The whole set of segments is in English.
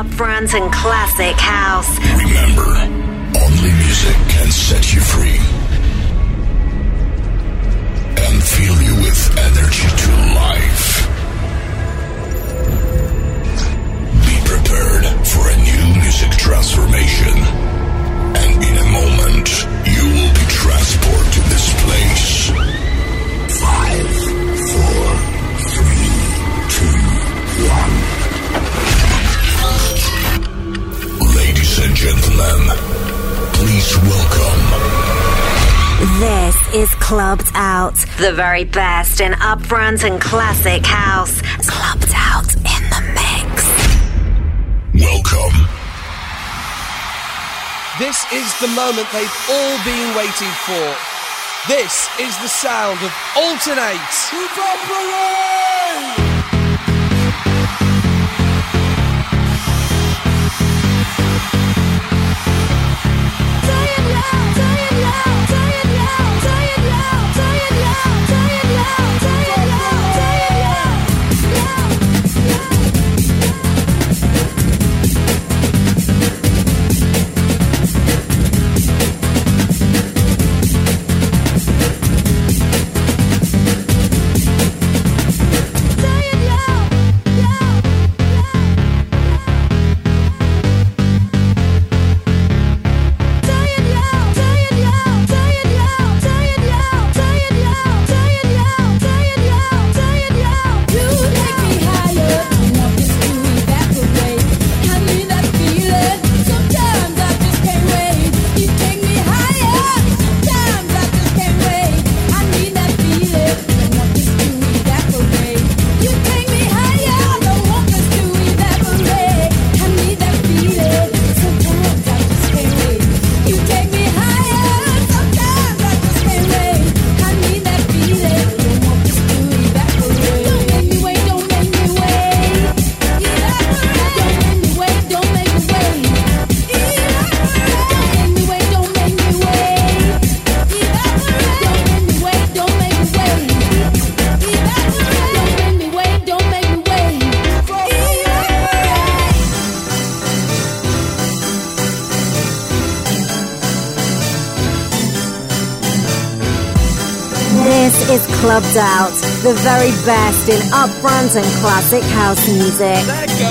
upfront and classic house. Remember, only music can set you free and fill you with energy to life. Be prepared for a new music transformation. And in a moment, you will be transported to this place. Five, Ladies and gentlemen, please welcome. This is Clubbed Out. The very best in upfront and classic house. Clubbed Out in the mix. Welcome. This is the moment they've all been waiting for. This is the sound of Alternate. This Out. The very best in upfront and classic house music.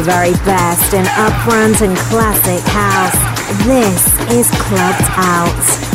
The very best in upfront and classic house. This is Clubbed Out.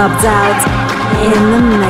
Clubbed out in the mix.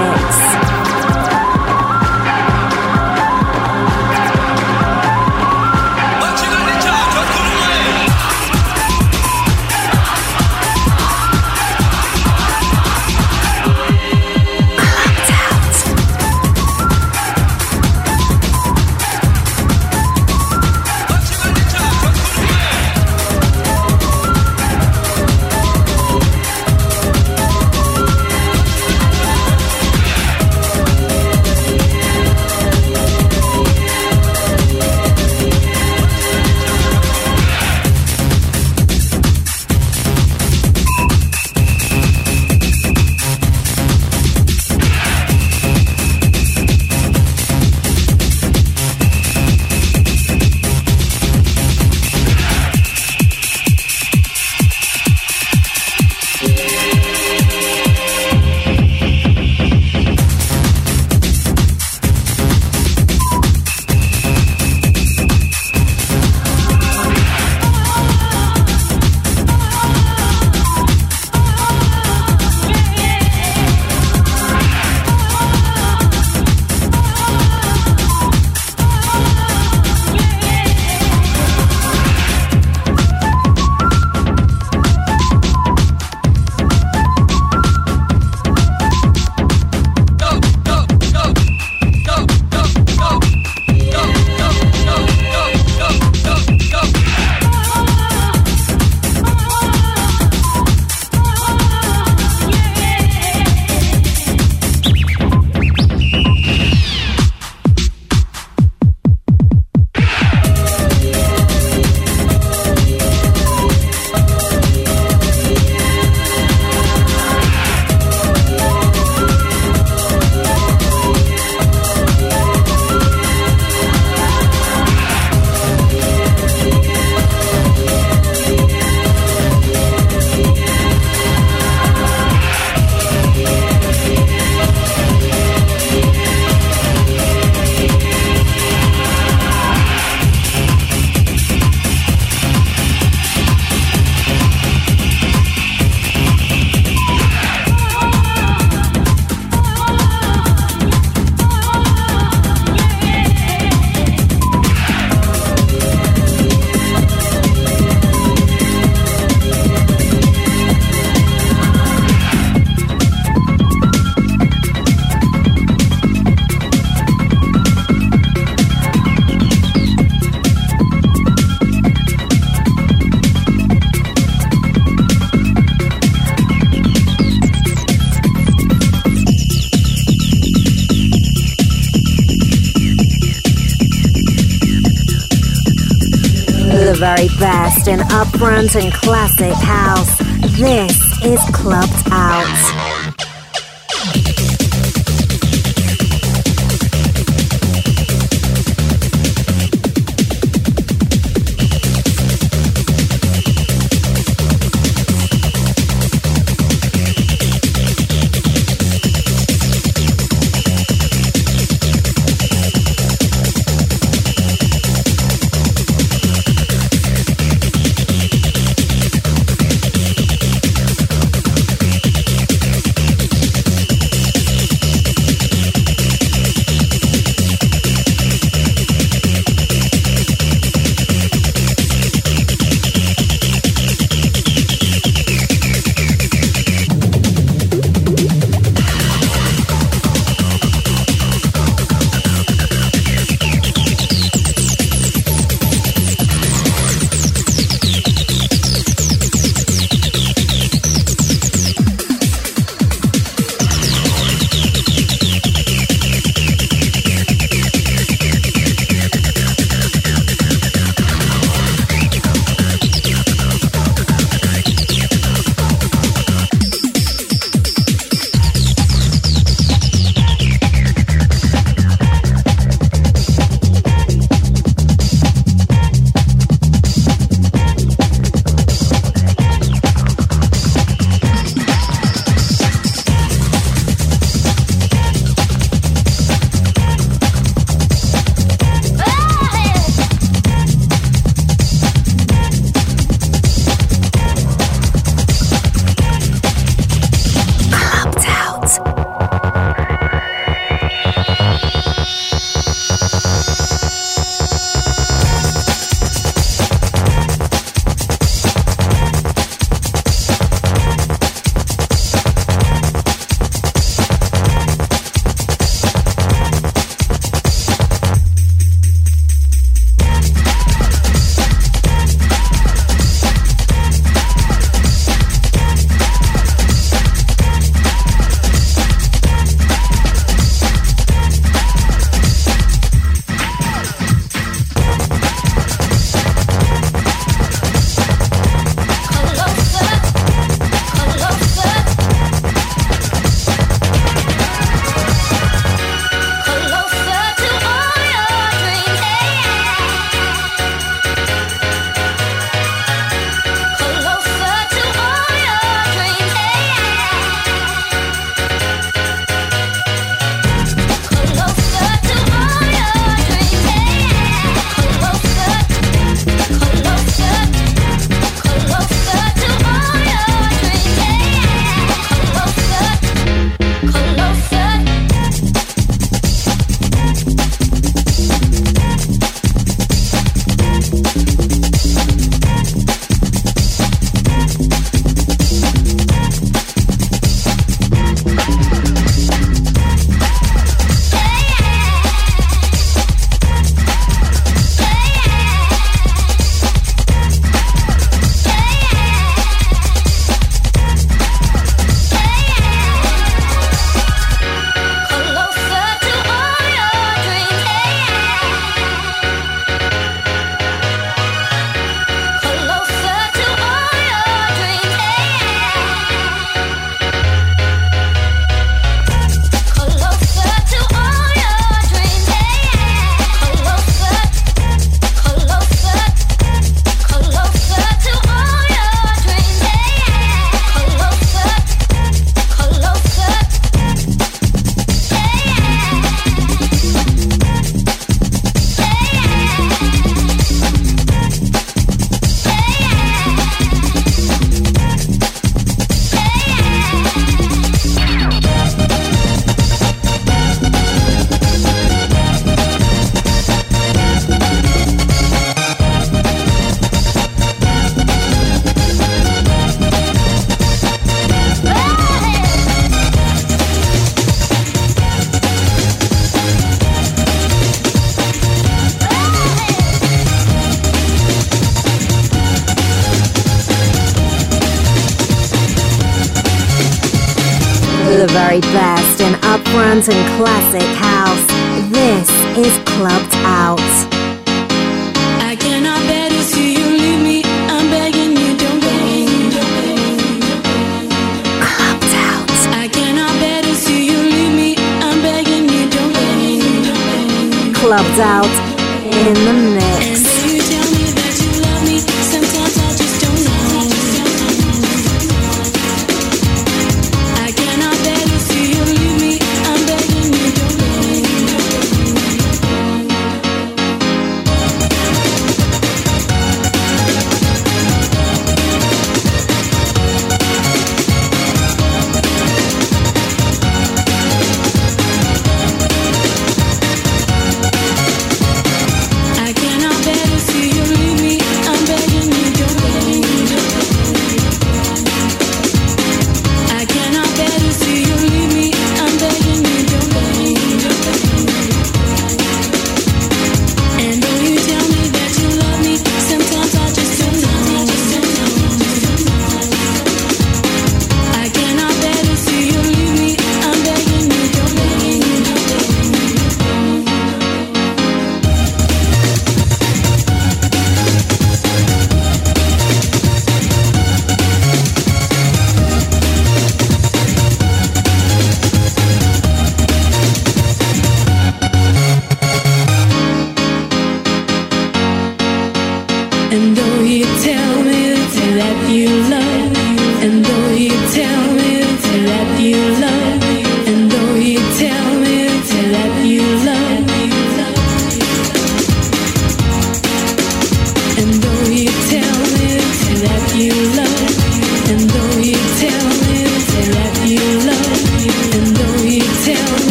Best in upfront and classic house. This is Clubbed Out.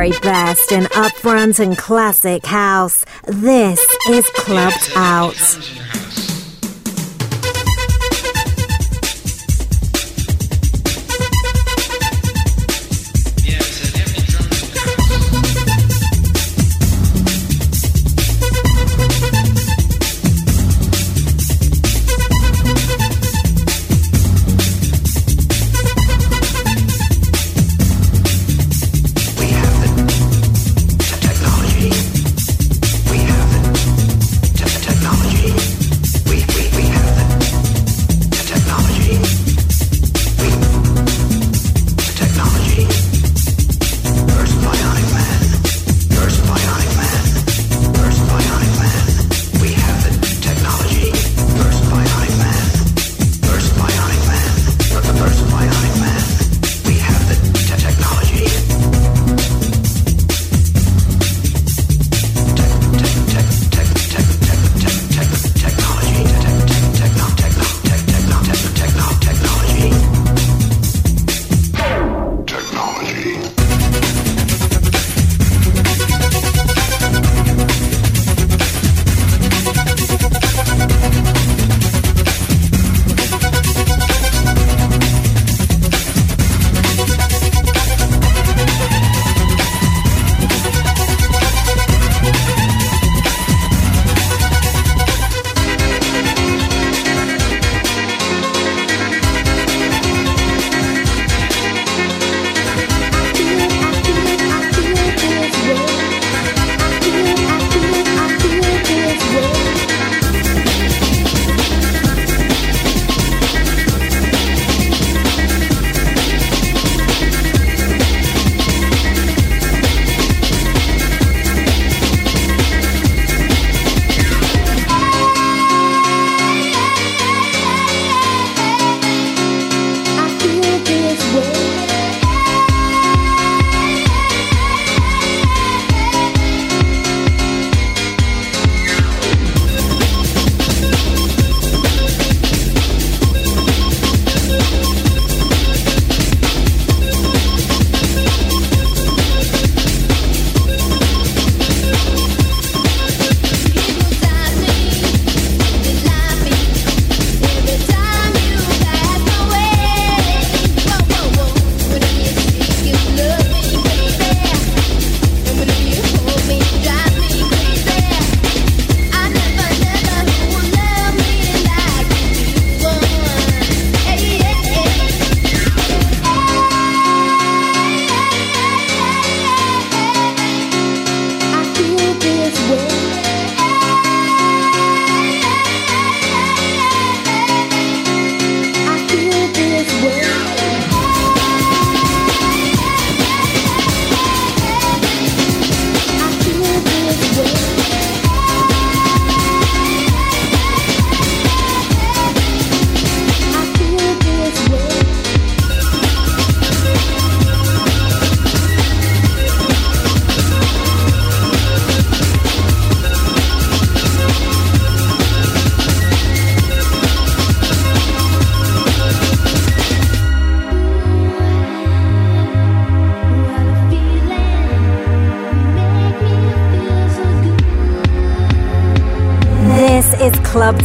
very best in upfront and classic house. This is Clubbed Out.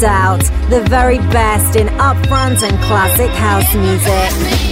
Out, the very best in upfront and classic house music.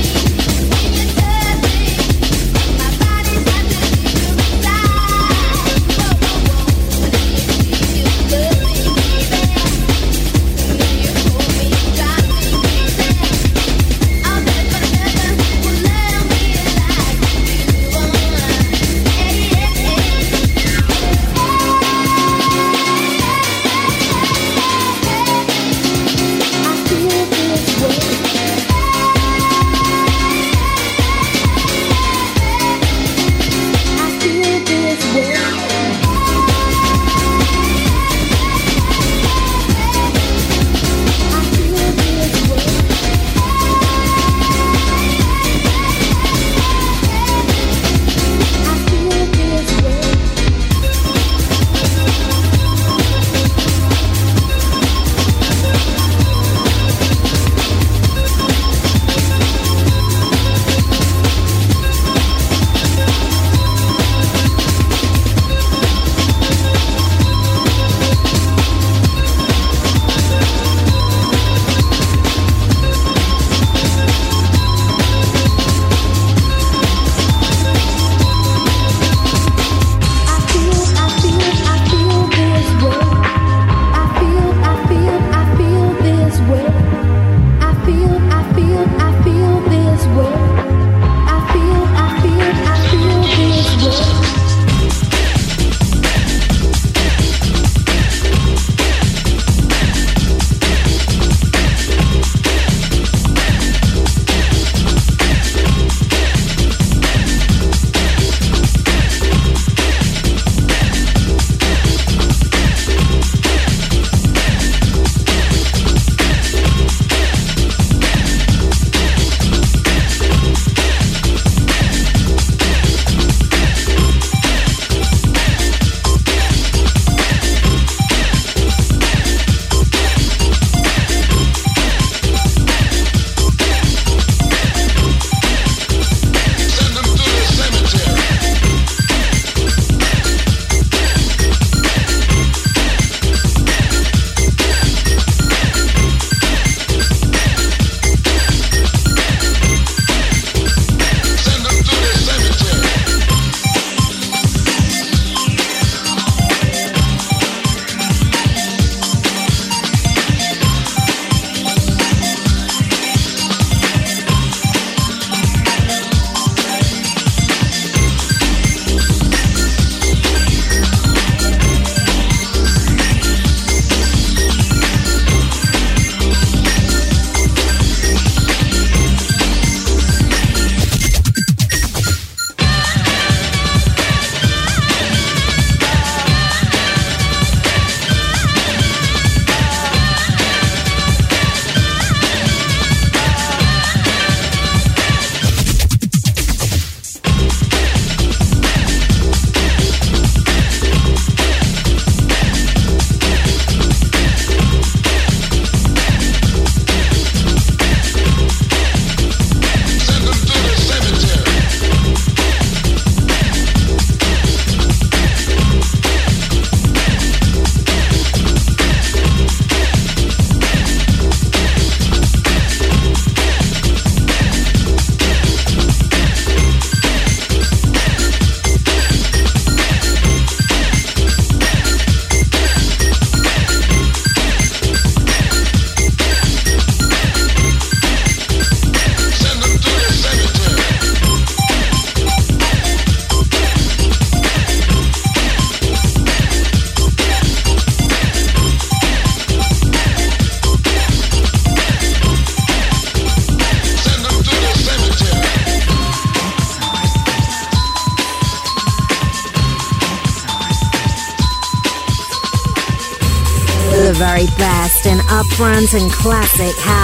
And classic house.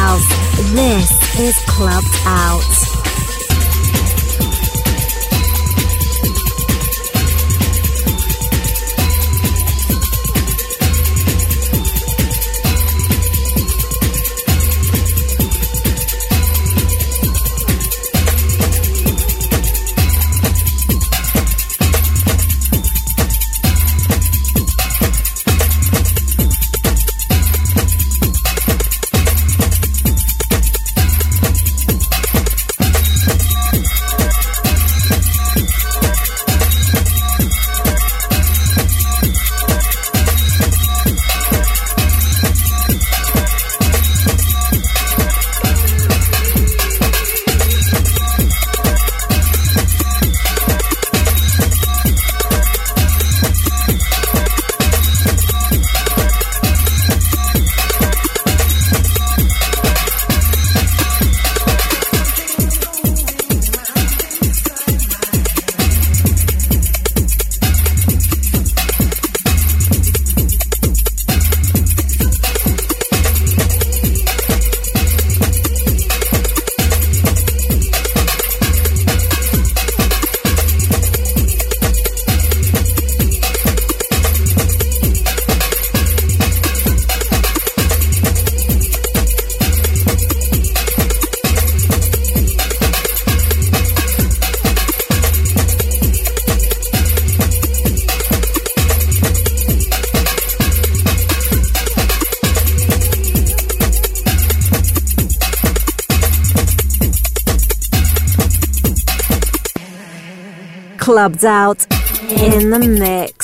Clubbed Out in the Mix.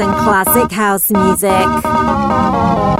And classic house music.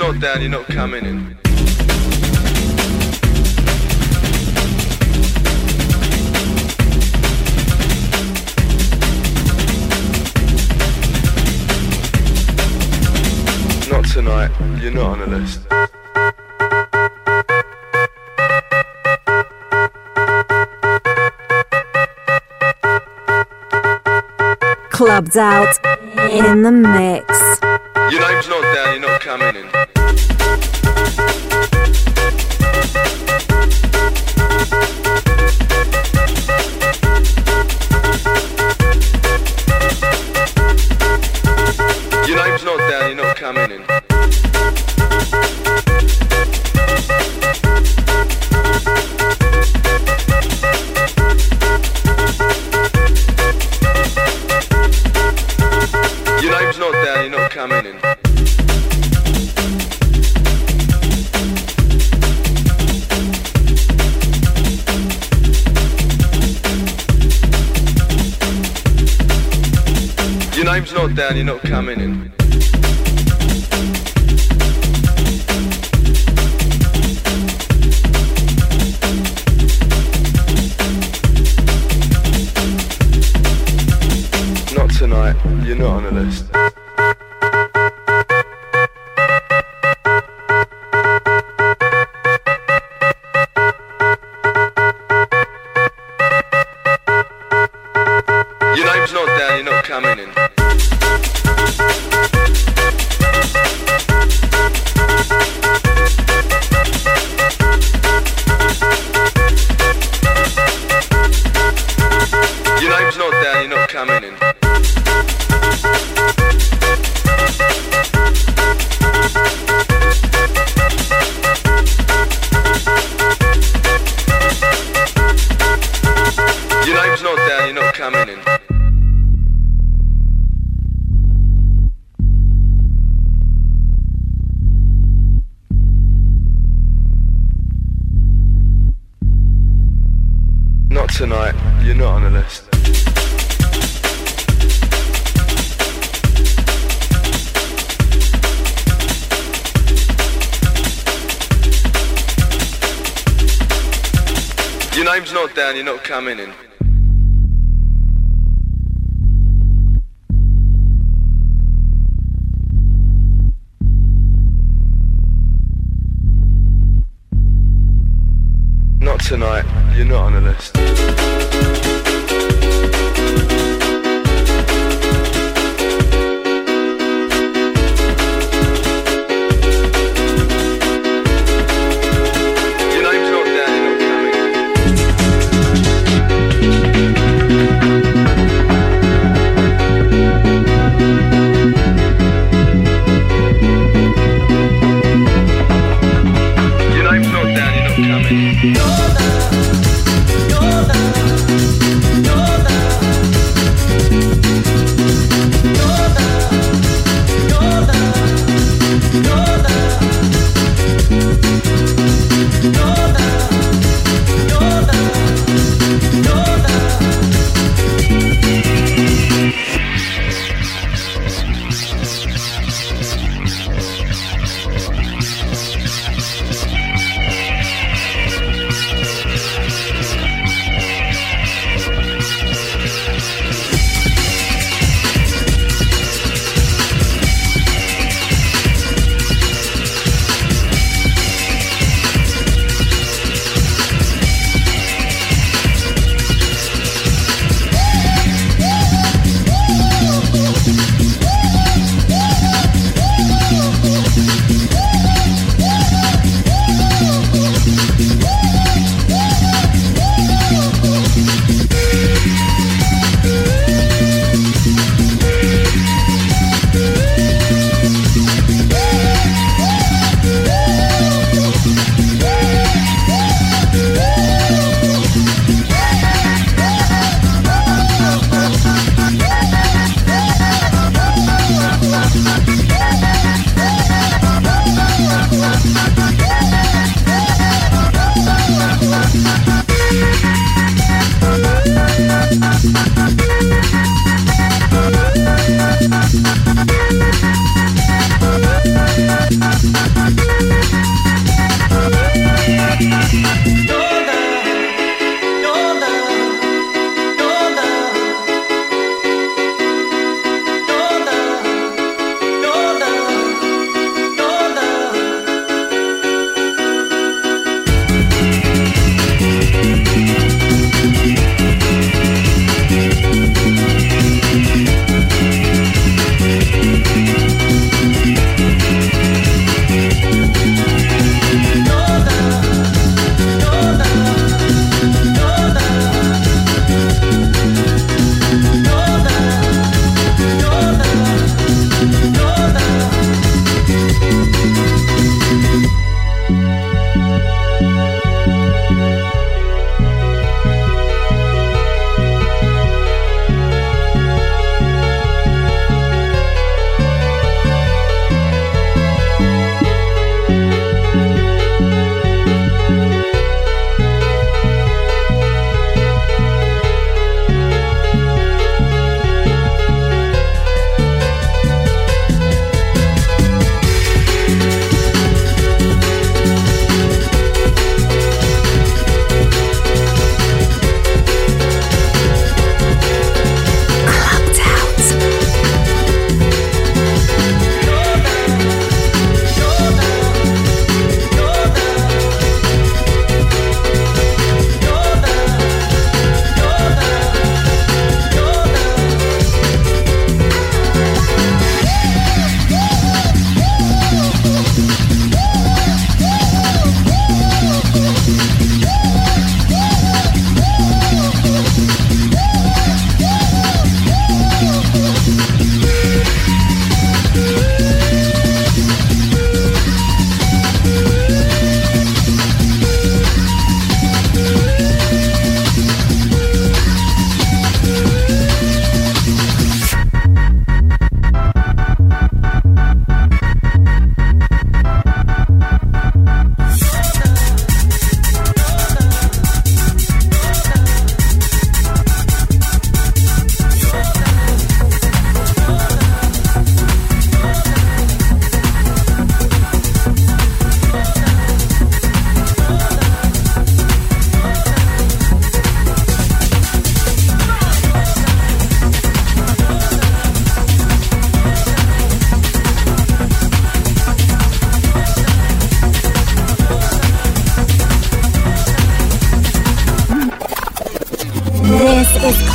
slow down, you're not coming in. Not tonight, you're not on the list. Clubbed Out in the mix. Your name's not down, you're not coming in. down, you're not coming in. coming and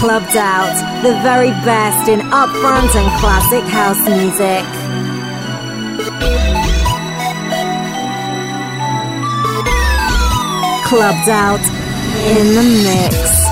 Clubbed Out, the very best in upfront and classic house music. Clubbed Out in the mix.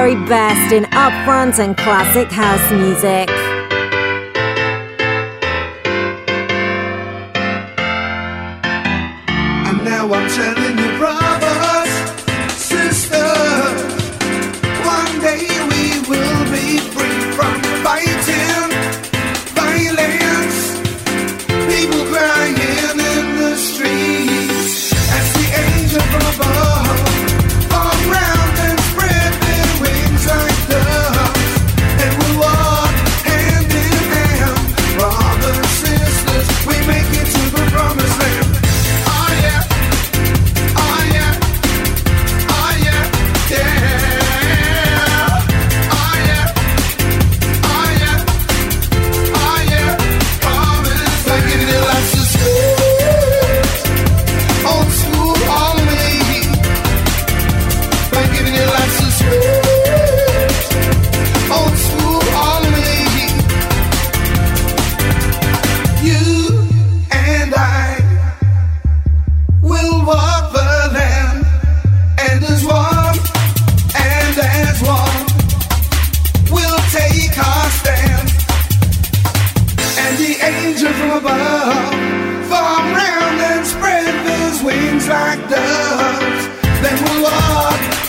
Very Best in upfront and classic house music. round and spread those wings like doves. Then we'll walk.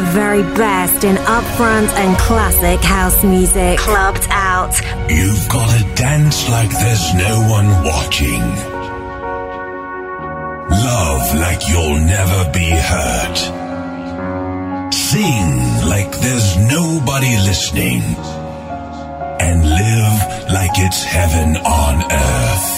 The very best in upfront and classic house music. Clubbed Out. You've gotta dance like there's no one watching. Love like you'll never be hurt. Sing like there's nobody listening. And live like it's heaven on earth.